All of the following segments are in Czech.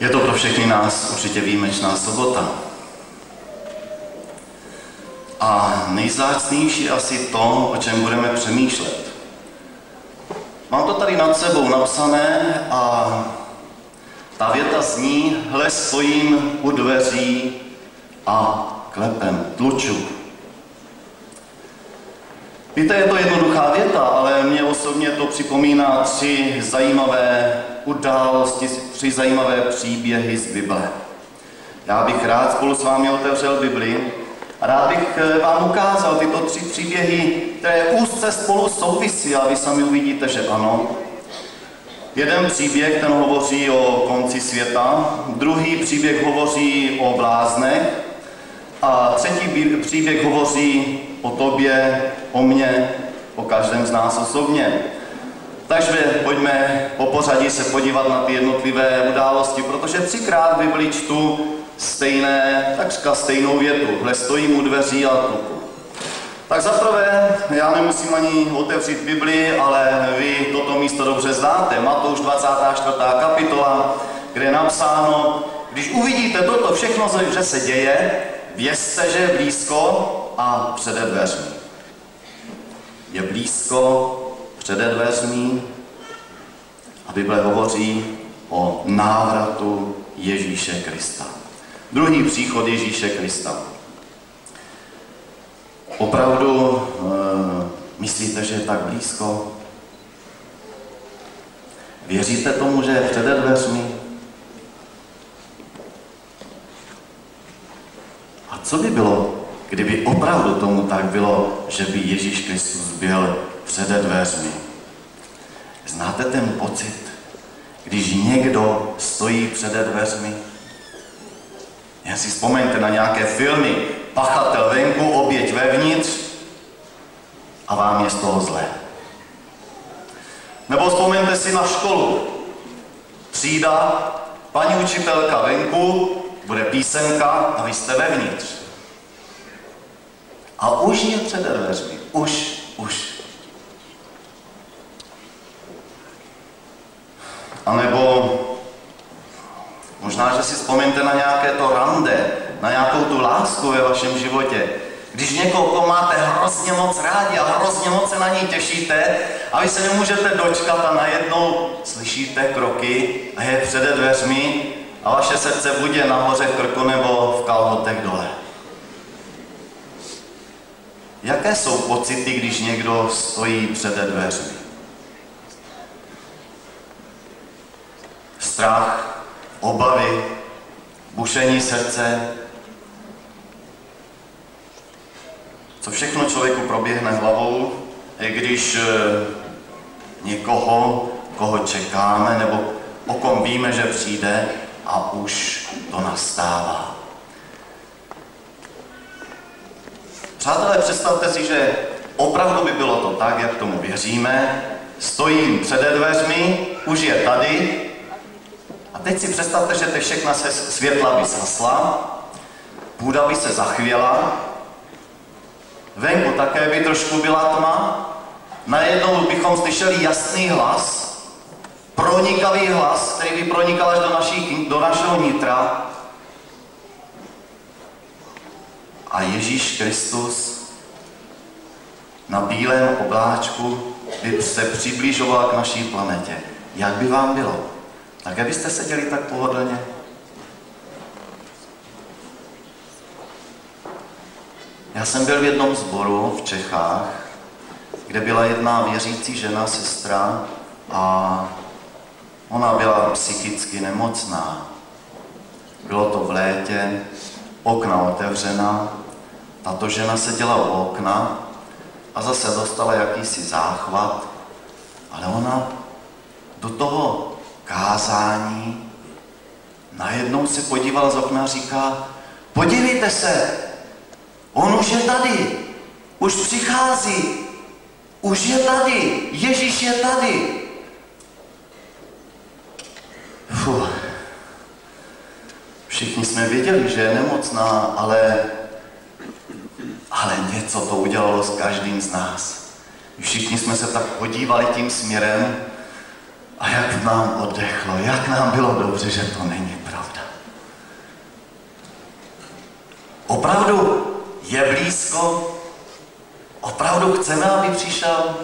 Je to pro všechny nás určitě výjimečná sobota. A nejzácnější asi to, o čem budeme přemýšlet. Mám to tady nad sebou napsané a ta věta zní, hle stojím u dveří a klepem, tluču. Víte, je to jednoduchá věta, ale mě osobně to připomíná tři zajímavé události, tři zajímavé příběhy z Bible. Já bych rád spolu s vámi otevřel Bibli a rád bych eh, vám ukázal tyto tři příběhy, které úzce spolu souvisí a vy sami uvidíte, že ano. Jeden příběh, ten hovoří o konci světa, druhý příběh hovoří o bláznech a třetí příběh hovoří o tobě, o mně, o každém z nás osobně. Takže pojďme po pořadí se podívat na ty jednotlivé události, protože třikrát v Bibli čtu stejné, takřka stejnou větu. Hle stojím u dveří a tluku. Tak zaprvé, já nemusím ani otevřít Bibli, ale vy toto místo dobře znáte. Matouš 24. kapitola, kde je napsáno, když uvidíte toto všechno, že se děje, vězte, že je blízko a přede dveřmi. Je blízko přede dveřmi a Bible hovoří o návratu Ježíše Krista. Druhý příchod Ježíše Krista. Opravdu e, myslíte, že je tak blízko? Věříte tomu, že je přede dveřmi? A co by bylo, kdyby opravdu tomu tak bylo, že by Ježíš Kristus byl přede dveřmi? Znáte ten pocit, když někdo stojí přede dveřmi? Jen si vzpomeňte na nějaké filmy. Pachatel venku, oběť vevnitř a vám je z toho zlé. Nebo vzpomeňte si na školu. Třída, paní učitelka venku, bude písemka a vy jste vevnitř. A už je před dveřmi. Už, už. A nebo Možná, že si vzpomeňte na nějaké to rande, na nějakou tu lásku ve vašem životě. Když někoho máte hrozně moc rádi a hrozně moc se na něj těšíte a vy se nemůžete dočkat a najednou slyšíte kroky a je přede dveřmi a vaše srdce bude nahoře v krku nebo v kalhotech dole. Jaké jsou pocity, když někdo stojí přede dveřmi? Strach, obavy, bušení srdce, co všechno člověku proběhne hlavou, když eh, někoho, koho čekáme, nebo o kom víme, že přijde a už to nastává. Přátelé, představte si, že opravdu by bylo to tak, jak tomu věříme, stojím před dveřmi, už je tady, a teď si představte, že ty všechna se světla by zasla, půda by se zachvěla, venku také by trošku byla tma, najednou bychom slyšeli jasný hlas, pronikavý hlas, který by pronikal až do, naší, do našeho nitra. A Ježíš Kristus na bílém obláčku by se přiblížoval k naší planetě. Jak by vám bylo? Tak abyste seděli tak pohodlně. Já jsem byl v jednom zboru v Čechách, kde byla jedna věřící žena, sestra, a ona byla psychicky nemocná. Bylo to v létě, okna tato žena seděla u okna a zase dostala jakýsi záchvat, ale ona do toho kázání, najednou se podíval z okna a říká, podívejte se, on už je tady, už přichází, už je tady, Ježíš je tady. Fuh. Všichni jsme věděli, že je nemocná, ale, ale něco to udělalo s každým z nás. Všichni jsme se tak podívali tím směrem a jak nám oddechlo, jak nám bylo dobře, že to není pravda. Opravdu je blízko, opravdu chceme, aby přišel.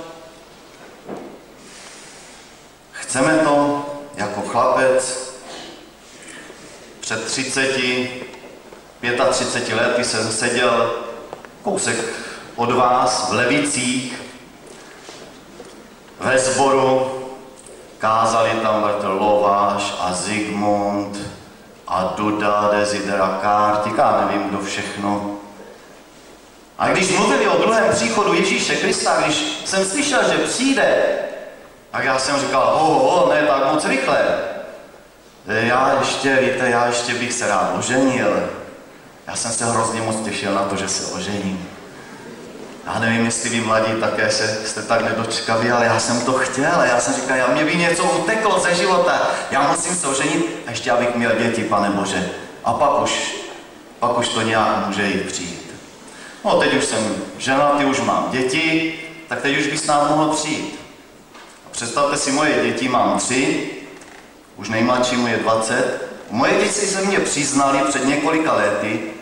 Chceme to jako chlapec před 30, 35 lety se seděl kousek od vás v Levicích ve sboru, kázali tam Bratr Lováš a Zigmund a Duda, Desidera Kartik a nevím kdo všechno. A když mluvili o druhém příchodu Ježíše Krista, když jsem slyšel, že přijde, tak já jsem říkal, ho, ho, ne tak moc rychle. Já ještě, víte, já ještě bych se rád oženil. Já jsem se hrozně moc těšil na to, že se ožením. Já nevím, jestli vy mladí také se, jste tak nedočkaví, ale já jsem to chtěl. Já jsem říkal, já mě by něco uteklo ze života. Já musím se oženit a ještě abych měl děti, pane Bože. A pak už, pak už to nějak může jít přijít. No teď už jsem ženatý, už mám děti, tak teď už bys nám mohl přijít. A představte si, moje děti mám tři, už nejmladšímu je 20. Moje děti se mě přiznali před několika lety,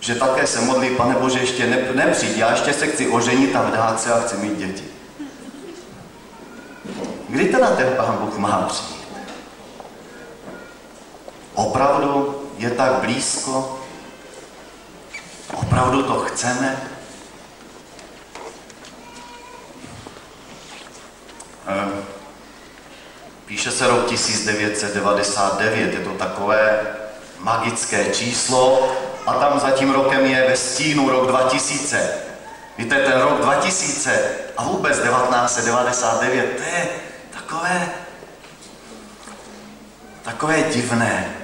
že také se modlí, pane Bože, ještě ne, nepřijď, já ještě se chci oženit a vdát se a chci mít děti. Kdy teda ten Pán Bůh má přijít? Opravdu je tak blízko? Opravdu to chceme? Eh, píše se rok 1999, je to takové magické číslo, a tam za tím rokem je ve stínu rok 2000. Víte, ten rok 2000 a vůbec 1999, to je takové, takové divné.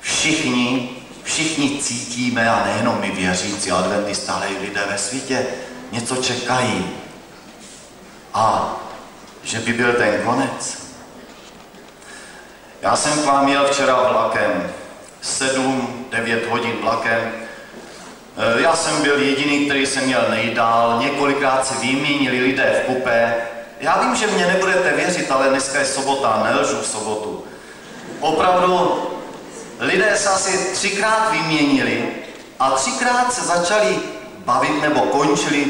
Všichni, všichni cítíme, a nejenom my věřící adventisté, ale i lidé ve světě, něco čekají. A že by byl ten konec. Já jsem k vám jel včera vlakem 7-9 hodin vlakem. E, já jsem byl jediný, který jsem měl nejdál, několikrát se vyměnili lidé v kupé. Já vím, že mě nebudete věřit, ale dneska je sobota, nelžu v sobotu. Opravdu, lidé se asi třikrát vyměnili a třikrát se začali bavit nebo končili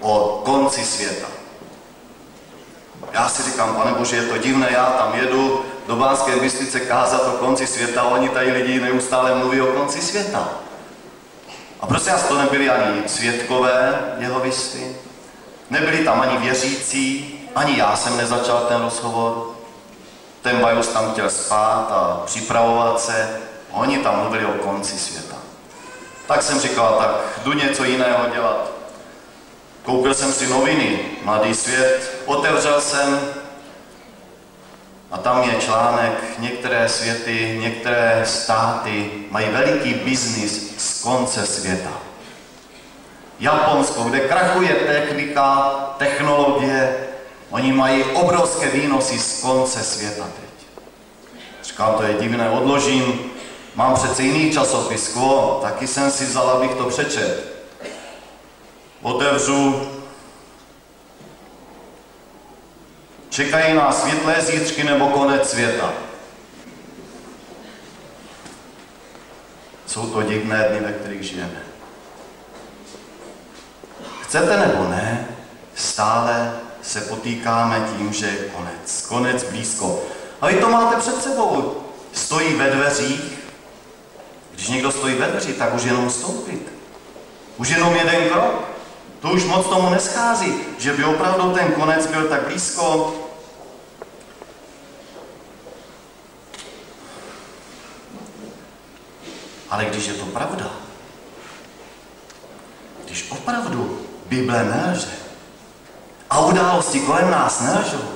o konci světa. Já si říkám, pane Bože, je to divné, já tam jedu, do Bánské Bystrice kázat o konci světa, oni tady lidi neustále mluví o konci světa. A prostě to nebyli ani světkové jeho vysty, nebyli tam ani věřící, ani já jsem nezačal ten rozhovor. Ten Bajus tam chtěl spát a připravovat se, oni tam mluvili o konci světa. Tak jsem říkal, tak jdu něco jiného dělat. Koupil jsem si noviny, Mladý svět, otevřel jsem a tam je článek, některé světy, některé státy mají veliký biznis z konce světa. Japonsko, kde krachuje technika, technologie, oni mají obrovské výnosy z konce světa teď. Říkám, to je divné, odložím, mám přece jiný časopis, Quo, taky jsem si vzal, abych to přečet. Otevřu Čekají nás světlé zítřky nebo konec světa. Jsou to divné dny, ve kterých žijeme. Chcete nebo ne, stále se potýkáme tím, že je konec. Konec blízko. A vy to máte před sebou. Stojí ve dveřích. Když někdo stojí ve dveřích, tak už jenom stoupit. Už jenom jeden krok. To už moc tomu neschází, že by opravdu ten konec byl tak blízko. Ale když je to pravda, když opravdu Bible nelže a události kolem nás nelžou,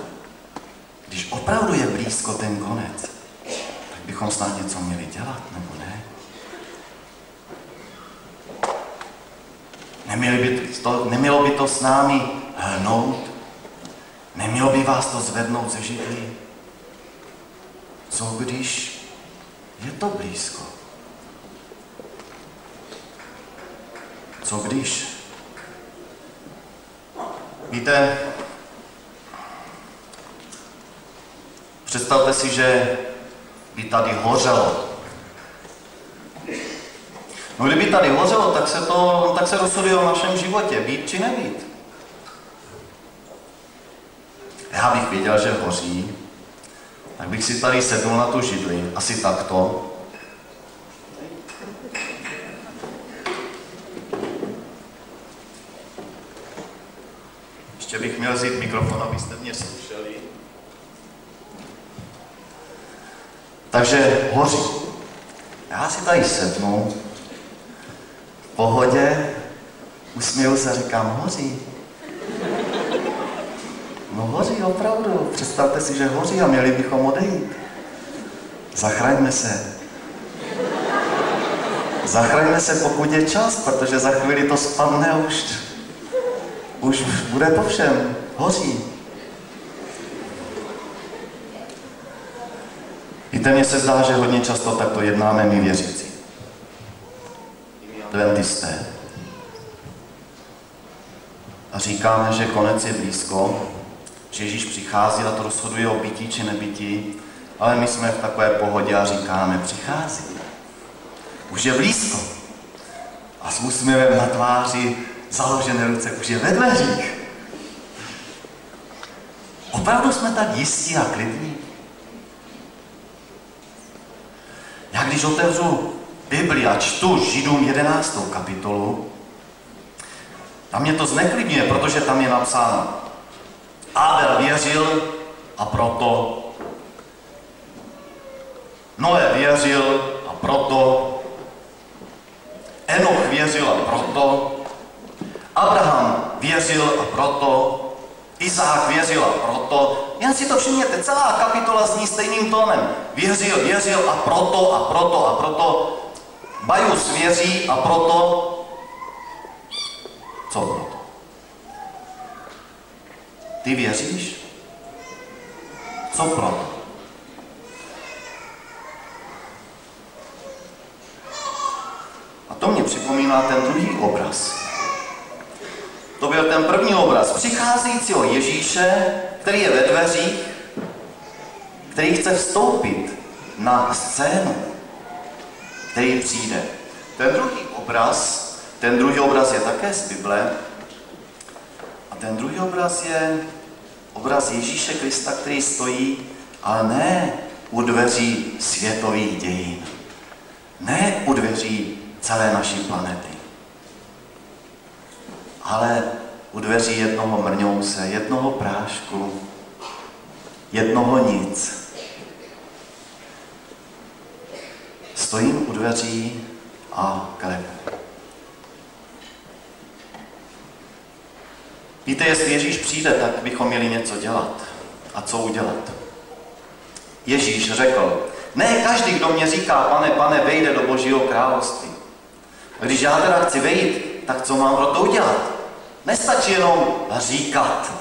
když opravdu je blízko ten konec, tak bychom snad něco měli dělat, nebo ne? Neměli by to, nemělo by to s námi hnout? Nemělo by vás to zvednout ze židlí? Co když je to blízko? Co když? Víte, představte si, že by tady hořelo. No kdyby tady hořelo, tak se, to, tak se rozhoduje o našem životě, být či nebýt. Já bych věděl, že hoří, tak bych si tady sednul na tu židli, asi takto. Ještě bych měl vzít mikrofon, abyste mě slyšeli. Takže hoří. Já si tady sednu, v pohodě, usměju se, říkám, hoří. No hoří opravdu. Představte si, že hoří a měli bychom odejít. Zachraňme se. Zachraňme se, pokud je čas, protože za chvíli to spadne už, už bude po všem. Hoří. Víte, mně se zdá, že hodně často takto jednáme my věřící. Adventisté. A říkáme, že konec je blízko, že Ježíš přichází a to rozhoduje o bytí či nebytí, ale my jsme v takové pohodě a říkáme, přichází. Už je blízko. A s úsměvem na tváři, založené ruce, už je ve dveřích. Opravdu jsme tak jistí a klidní? Já když otevřu Bibli a čtu Židům 11. kapitolu, tam mě to zneklidňuje, protože tam je napsáno, Abel věřil a proto. Noé věřil a proto. Enoch věřil a proto. Abraham věřil a proto. Izák věřil a proto. Jen si to všimněte, celá kapitola zní stejným tónem. Věřil, věřil a proto a proto a proto. Bajus věří a proto. Co proto? Ty věříš? Co proto? A to mě připomíná ten druhý obraz. To byl ten první obraz přicházejícího Ježíše, který je ve dveřích, který chce vstoupit na scénu, který přijde. Ten druhý obraz, ten druhý obraz je také z Bible, a ten druhý obraz je obraz Ježíše Krista, který stojí, ale ne u dveří světových dějin. Ne u dveří celé naší planety. Ale u dveří jednoho mrňouse, jednoho prášku, jednoho nic. Stojím u dveří a klepu. Víte, jestli Ježíš přijde, tak bychom měli něco dělat. A co udělat? Ježíš řekl, ne každý, kdo mě říká, pane, pane, vejde do Božího království. A když já teda chci vejít, tak co mám pro to udělat? Nestačí jenom říkat,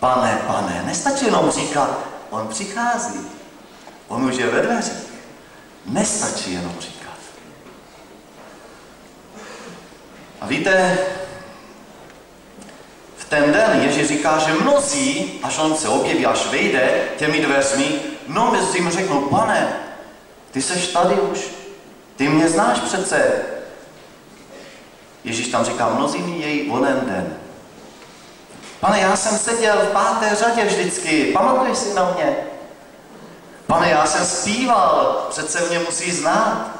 pane, pane. Nestačí jenom říkat, on přichází. On už je ve dveřích. Nestačí jenom říkat. A víte, ten den Ježíš říká, že mnozí, až on se objeví, až vejde těmi dveřmi, no mezi jim řeknou, pane, ty seš tady už, ty mě znáš přece. Ježíš tam říká, mnozí mi jej onen den. Pane, já jsem seděl v páté řadě vždycky, pamatuješ si na mě? Pane, já jsem zpíval, přece mě musí znát.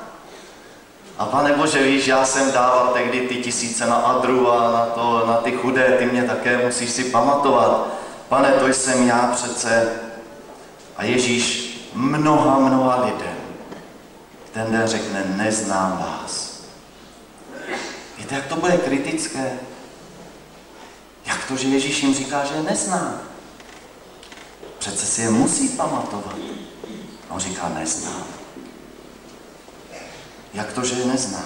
A pane Bože, víš, já jsem dával tehdy ty tisíce na Adru a na, to, na ty chudé, ty mě také musíš si pamatovat. Pane, to jsem já přece. A Ježíš mnoha, mnoha lidem ten den řekne, neznám vás. Víte, jak to bude kritické? Jak to, že Ježíš jim říká, že je nezná? Přece si je musí pamatovat. A on říká, neznám. Jak to, že je nezná?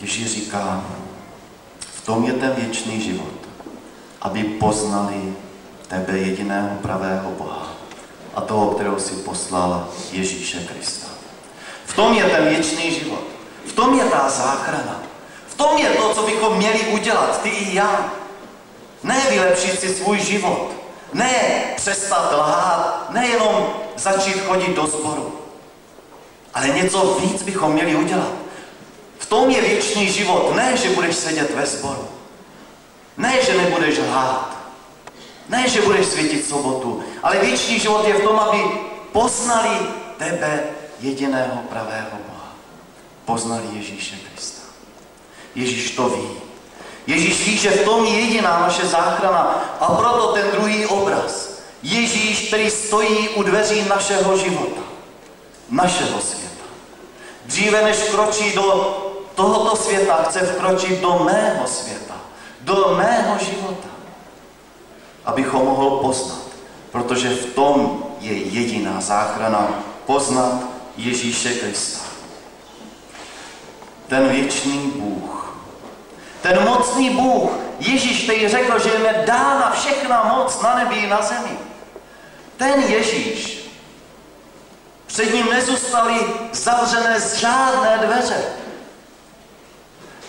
Ježíš říká, v tom je ten věčný život, aby poznali tebe jediného pravého Boha a toho, kterého si poslal Ježíše Krista. Tom je ten věčný život. V tom je ta záchrana. V tom je to, co bychom měli udělat, ty i já. Ne vylepšit si svůj život, ne přestat lhát, nejenom začít chodit do sboru, Ale něco víc bychom měli udělat. V tom je věčný život. Ne, že budeš sedět ve sboru. Ne, že nebudeš lhát. Ne, že budeš světit sobotu. Ale věčný život je v tom, aby poznali tebe, jediného pravého Boha. Poznali Ježíše Krista. Ježíš to ví. Ježíš ví, že v tom je jediná naše záchrana. A proto ten druhý obraz. Ježíš, který stojí u dveří našeho života. Našeho světa. Dříve než kročí do tohoto světa, chce vkročit do mého světa. Do mého života. Abychom mohl poznat. Protože v tom je jediná záchrana. Poznat Ježíše Krista. Ten věčný Bůh. Ten mocný Bůh, Ježíš, který řekl, že je dána všechna moc na nebi i na zemi. Ten Ježíš, před ním nezůstaly zavřené žádné dveře.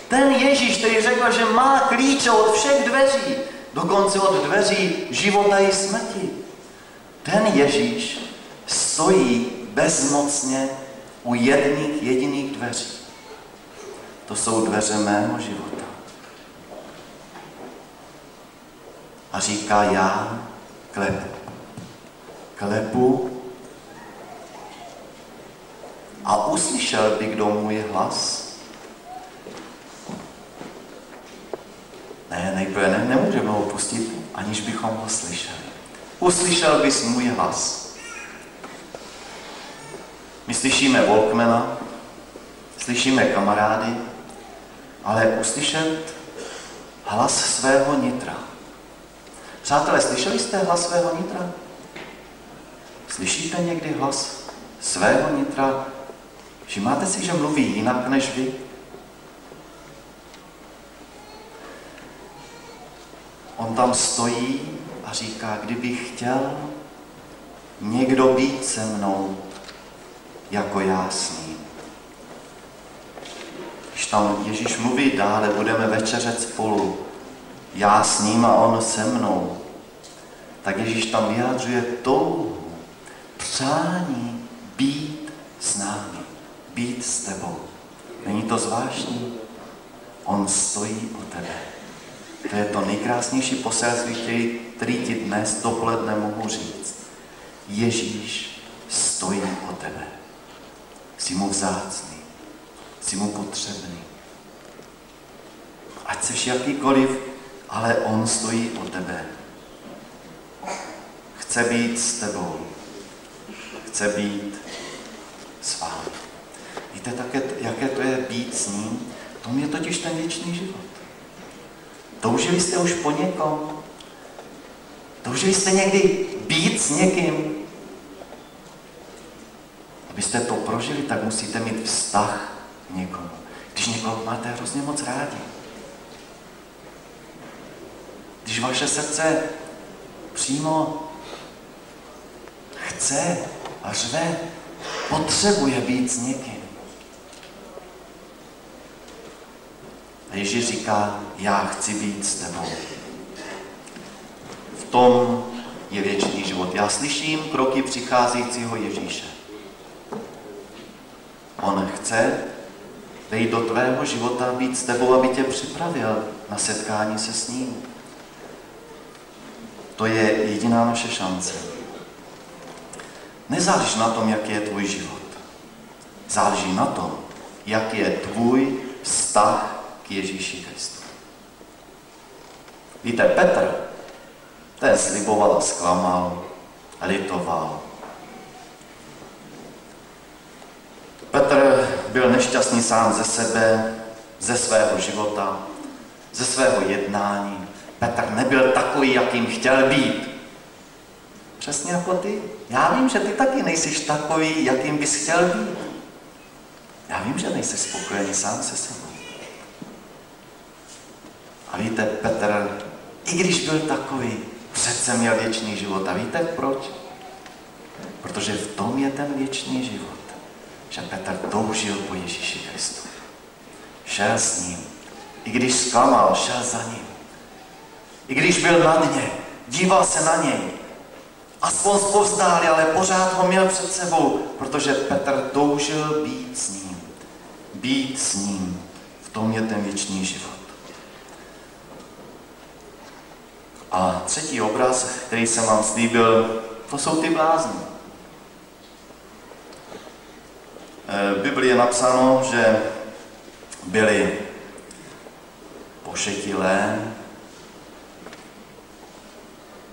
Ten Ježíš, který řekl, že má klíče od všech dveří, dokonce od dveří života i smrti. Ten Ježíš stojí bezmocně u jedných jediných dveří. To jsou dveře mého života. A říká já klepu. Klepu a uslyšel by kdo můj hlas. Ne, nejprve ne, nemůžeme ho pustit, aniž bychom ho slyšeli. Uslyšel bys můj hlas. Slyšíme Walkmana, slyšíme kamarády, ale uslyšet hlas svého nitra. Přátelé, slyšeli jste hlas svého nitra? Slyšíte někdy hlas svého nitra? Všimáte si, že mluví jinak než vy? On tam stojí a říká, kdybych chtěl někdo být se mnou, jako já s ním. Když tam Ježíš mluví dále, budeme večeřet spolu, já s ním a on se mnou, tak Ježíš tam vyjádřuje touhu, přání být s námi, být s tebou. Není to zvláštní? On stojí u tebe. To je to nejkrásnější poselství, který, který ti dnes dopoledne mohu říct. Ježíš stojí o tebe. Jsi mu vzácný, jsi mu potřebný. Ať seš jakýkoliv, ale on stojí o tebe. Chce být s tebou. Chce být s vámi. Víte také, jaké to je být s ním? Tom je totiž ten věčný život. Toužili jste už po někom? Toužili jste někdy být s někým? Abyste to prožili, tak musíte mít vztah někomu. Když někoho máte hrozně moc rádi. Když vaše srdce přímo chce a řve, potřebuje být s někým. A Ježíš říká, já chci být s tebou. V tom je věčný život. Já slyším kroky přicházejícího Ježíše. Chce vejít do tvého života, být s tebou, aby tě připravil na setkání se s ním. To je jediná naše šance. Nezáleží na tom, jaký je tvůj život. Záleží na tom, jak je tvůj vztah k Ježíši Kristu. Víte, Petr, ten sliboval a zklamal, litoval, Petr byl nešťastný sám ze sebe, ze svého života, ze svého jednání. Petr nebyl takový, jakým chtěl být. Přesně jako ty. Já vím, že ty taky nejsi takový, jakým bys chtěl být. Já vím, že nejsi spokojený sám se sebou. A víte, Petr, i když byl takový, přece měl věčný život. A víte proč? Protože v tom je ten věčný život že Petr toužil po Ježíši Kristu. Šel s ním. I když zklamal, šel za ním. I když byl na dně, díval se na něj, Aspoň zpovzdáli, ale pořád ho měl před sebou, protože Petr toužil být s ním. Být s ním. V tom je ten věčný život. A třetí obraz, který jsem vám slíbil, to jsou ty blázni. V Biblii je napsáno, že byli pošetilé,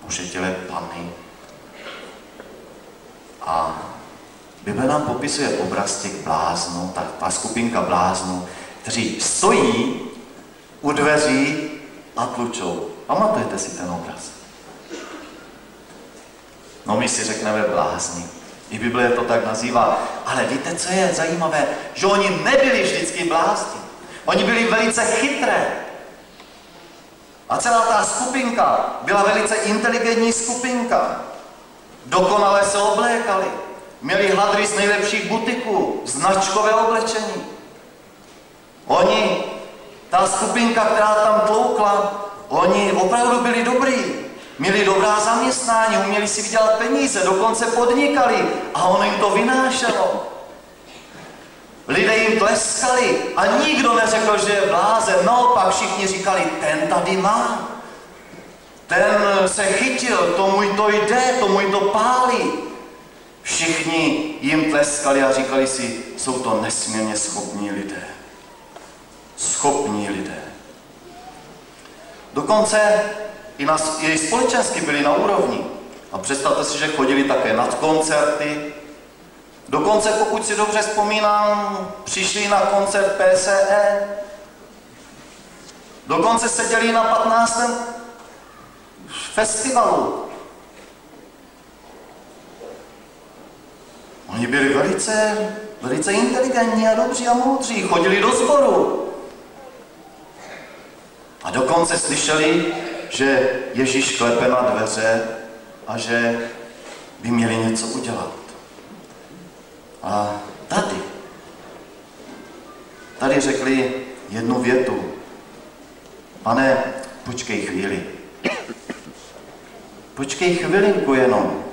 pošetilé pany. A Bible nám popisuje obraz těch bláznů, ta, ta skupinka bláznů, kteří stojí u dveří a tlučou. Pamatujete si ten obraz? No my si řekneme blázni. I Bible to tak nazývá. Ale víte, co je zajímavé? Že oni nebyli vždycky blázni. Oni byli velice chytré. A celá ta skupinka byla velice inteligentní skupinka. Dokonale se oblékali. Měli hadry z nejlepších butiků, značkové oblečení. Oni, ta skupinka, která tam tloukla, oni opravdu byli dobrý. Měli dobrá zaměstnání, uměli si vydělat peníze, dokonce podnikali a ono jim to vynášelo. Lidé jim tleskali a nikdo neřekl, že je blázen. Naopak všichni říkali, ten tady má. Ten se chytil, tomu to jde, tomu to pálí. Všichni jim tleskali a říkali si, jsou to nesmírně schopní lidé. Schopní lidé. Dokonce i, na, i společensky byli na úrovni. A představte si, že chodili také na koncerty. Dokonce, pokud si dobře vzpomínám, přišli na koncert PSE. Dokonce seděli na 15. festivalu. Oni byli velice, velice inteligentní a dobří a moudří. Chodili do sboru. A dokonce slyšeli, že Ježíš klepe na dveře a že by měli něco udělat. A tady, tady řekli jednu větu. Pane, počkej chvíli. Počkej chvilinku jenom.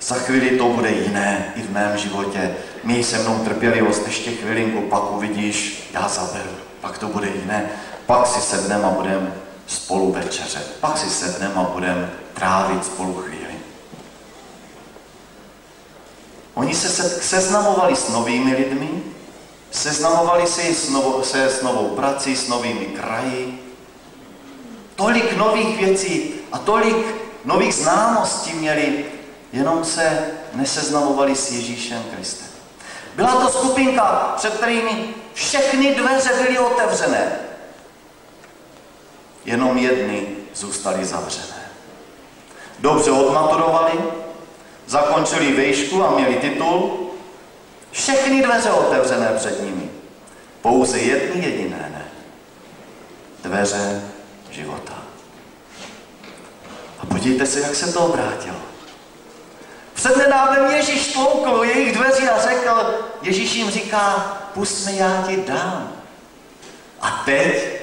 Za chvíli to bude jiné i v mém životě. Měj se mnou trpělivost ještě chvilinku, pak uvidíš, já zaberu. Pak to bude jiné. Pak si sedneme a budeme spolu večeře. Pak si sedneme a budeme trávit spolu chvíli. Oni se seznamovali s novými lidmi, seznamovali si s novo, se s novou prací, s novými kraji. Tolik nových věcí a tolik nových známostí měli, jenom se neseznamovali s Ježíšem Kristem. Byla to skupinka, před kterými všechny dveře byly otevřené jenom jedny zůstaly zavřené. Dobře odmaturovali, zakončili vejšku a měli titul, všechny dveře otevřené před nimi. Pouze jedny jediné ne. Dveře života. A podívejte se, jak se to obrátilo. Přednedávnem Ježíš tloukl jejich dveří a řekl, Ježíš jim říká, pust mi, já ti dám. A teď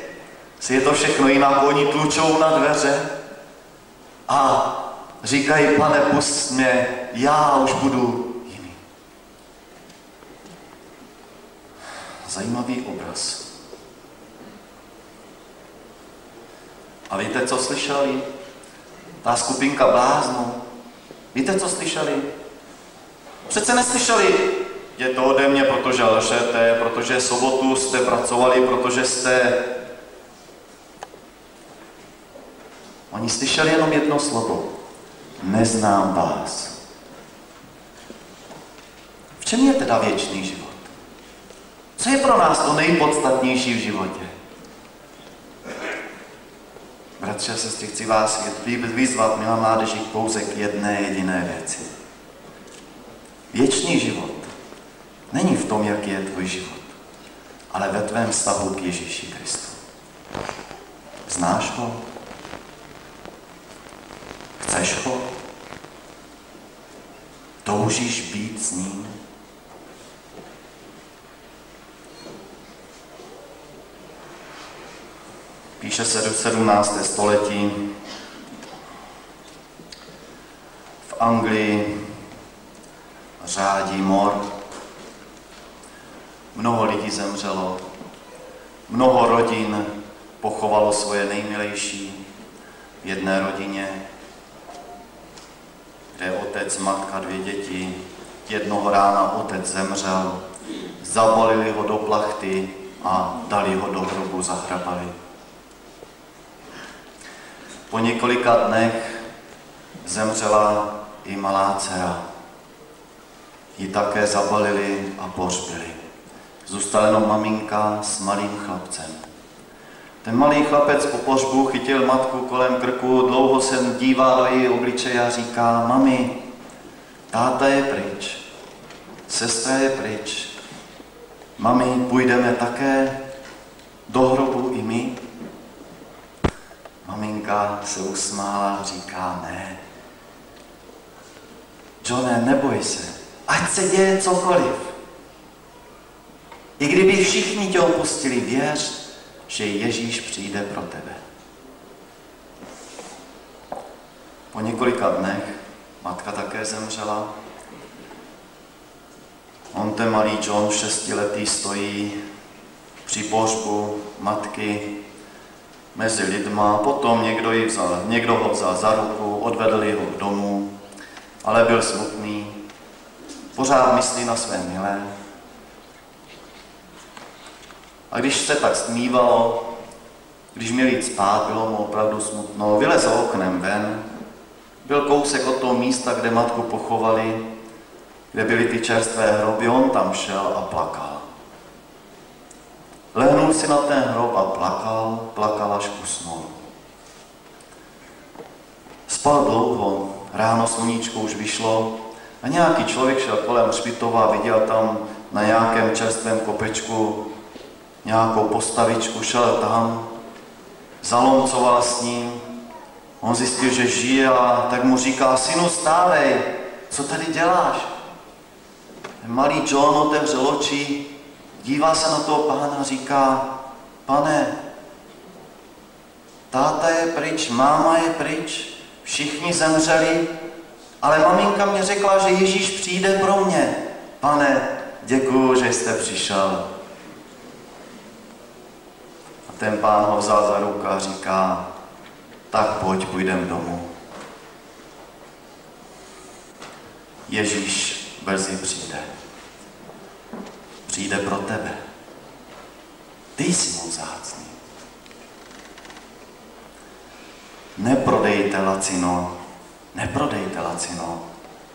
si je to všechno jinak, oni tlučou na dveře a říkají, pane, pust mě, já už budu jiný. Zajímavý obraz. A víte, co slyšeli? Ta skupinka bláznů. Víte, co slyšeli? Přece neslyšeli, je to ode mě, protože lžete, protože sobotu jste pracovali, protože jste Oni slyšeli jenom jedno slovo. Neznám vás. V čem je teda věčný život? Co je pro nás to nejpodstatnější v životě? Bratři a sestry, chci vás vyzvat, milá mládeži, pouze k jedné jediné věci. Věčný život není v tom, jak je tvůj život, ale ve tvém vztahu k Ježíši Kristu. Znáš ho? Chceš ho? Toužíš být s ním? Píše se do 17. století. Anglii řádí mor. Mnoho lidí zemřelo, mnoho rodin pochovalo svoje nejmilejší v jedné rodině, kde otec, matka, dvě děti, jednoho rána otec zemřel, zabalili ho do plachty a dali ho do hrobu, zahrabali. Po několika dnech zemřela i malá dcera. Ji také zabalili a pohřbili. Zůstala jenom maminka s malým chlapcem. Ten malý chlapec po pohřbu chytil matku kolem krku, dlouho se dívá do její obličeje a říká, mami, táta je pryč, sestra je pryč, mami, půjdeme také do hrobu i my? Maminka se usmála a říká, ne. Johne, neboj se, ať se děje cokoliv. I kdyby všichni tě opustili, věř, že Ježíš přijde pro tebe. Po několika dnech matka také zemřela. On ten malý John, šestiletý, stojí při pohřbu matky mezi lidma, potom někdo, ji vzal, někdo ho vzal za ruku, odvedl ho k domu, ale byl smutný, pořád myslí na své milé. A když se tak smívalo, když měl jít spát, bylo mu opravdu smutno, vylezl oknem ven, byl kousek od toho místa, kde matku pochovali, kde byly ty čerstvé hroby, on tam šel a plakal. Lehnul si na ten hrob a plakal, plakal až usnul. Spal dlouho, ráno sluníčko už vyšlo a nějaký člověk šel kolem hřbitova a viděl tam na nějakém čerstvém kopečku nějakou postavičku, šel tam, zalomcoval s ním, on zjistil, že žije a tak mu říká, synu stávej, co tady děláš? Malý John otevřel oči, dívá se na toho pána a říká, pane, táta je pryč, máma je pryč, všichni zemřeli, ale maminka mě řekla, že Ježíš přijde pro mě. Pane, děkuju, že jste přišel. Ten pán ho vzal za ruku a říká, tak pojď, půjdem domů. Ježíš brzy přijde. Přijde pro tebe. Ty jsi mu zácný. Neprodejte lacino Neprodejte lacino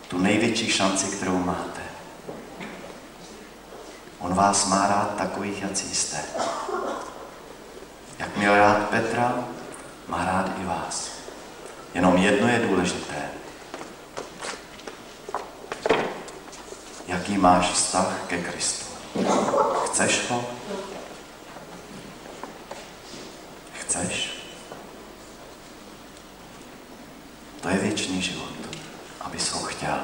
tu největší šanci, kterou máte. On vás má rád takových, jak jste. Jak měl rád Petra, má rád i vás. Jenom jedno je důležité. Jaký máš vztah ke Kristu? Chceš ho? Chceš? To je věčný život, aby ho chtěl.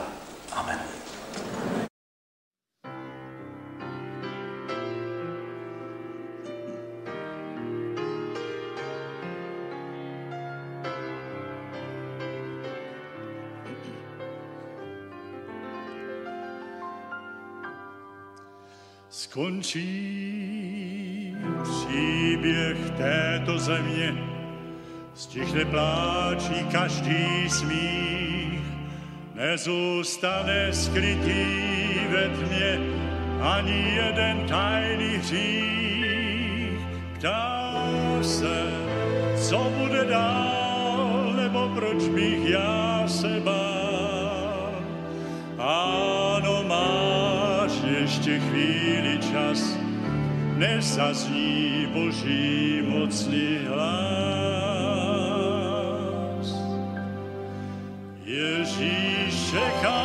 Skončí příběh této země, Stichne pláčí každý smích, nezůstane skrytý ve tmě ani jeden tajný hřích. Ptá se, co bude dál, nebo proč bych já se bál. Máš ještě chvíli čas, než zazní boží mocný hlas. Ježíš čeká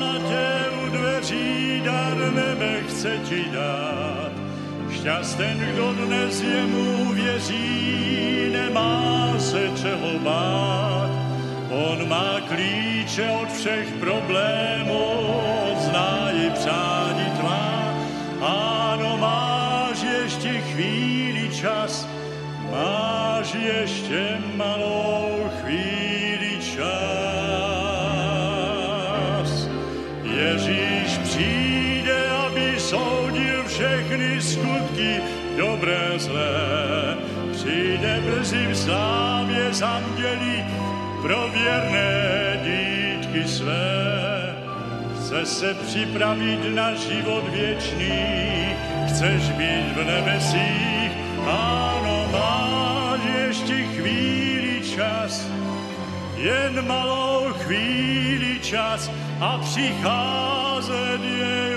na tě u dveří, dar nebe chce ti dát. Šťasten, kdo dnes jemu věří, nemá se čeho bát. On má klíče od všech problémů, ano máš ještě chvíli čas, máš ještě malou chvíli čas. Ježíš přijde, aby soudil všechny skutky, dobré, zlé. Přijde brzy v slávě z andělí pro věrné dítky své. Chce se připravit na život věčný, chceš být v nebesích, ano, máš ještě chvíli čas, jen malou chvíli čas a přicházet je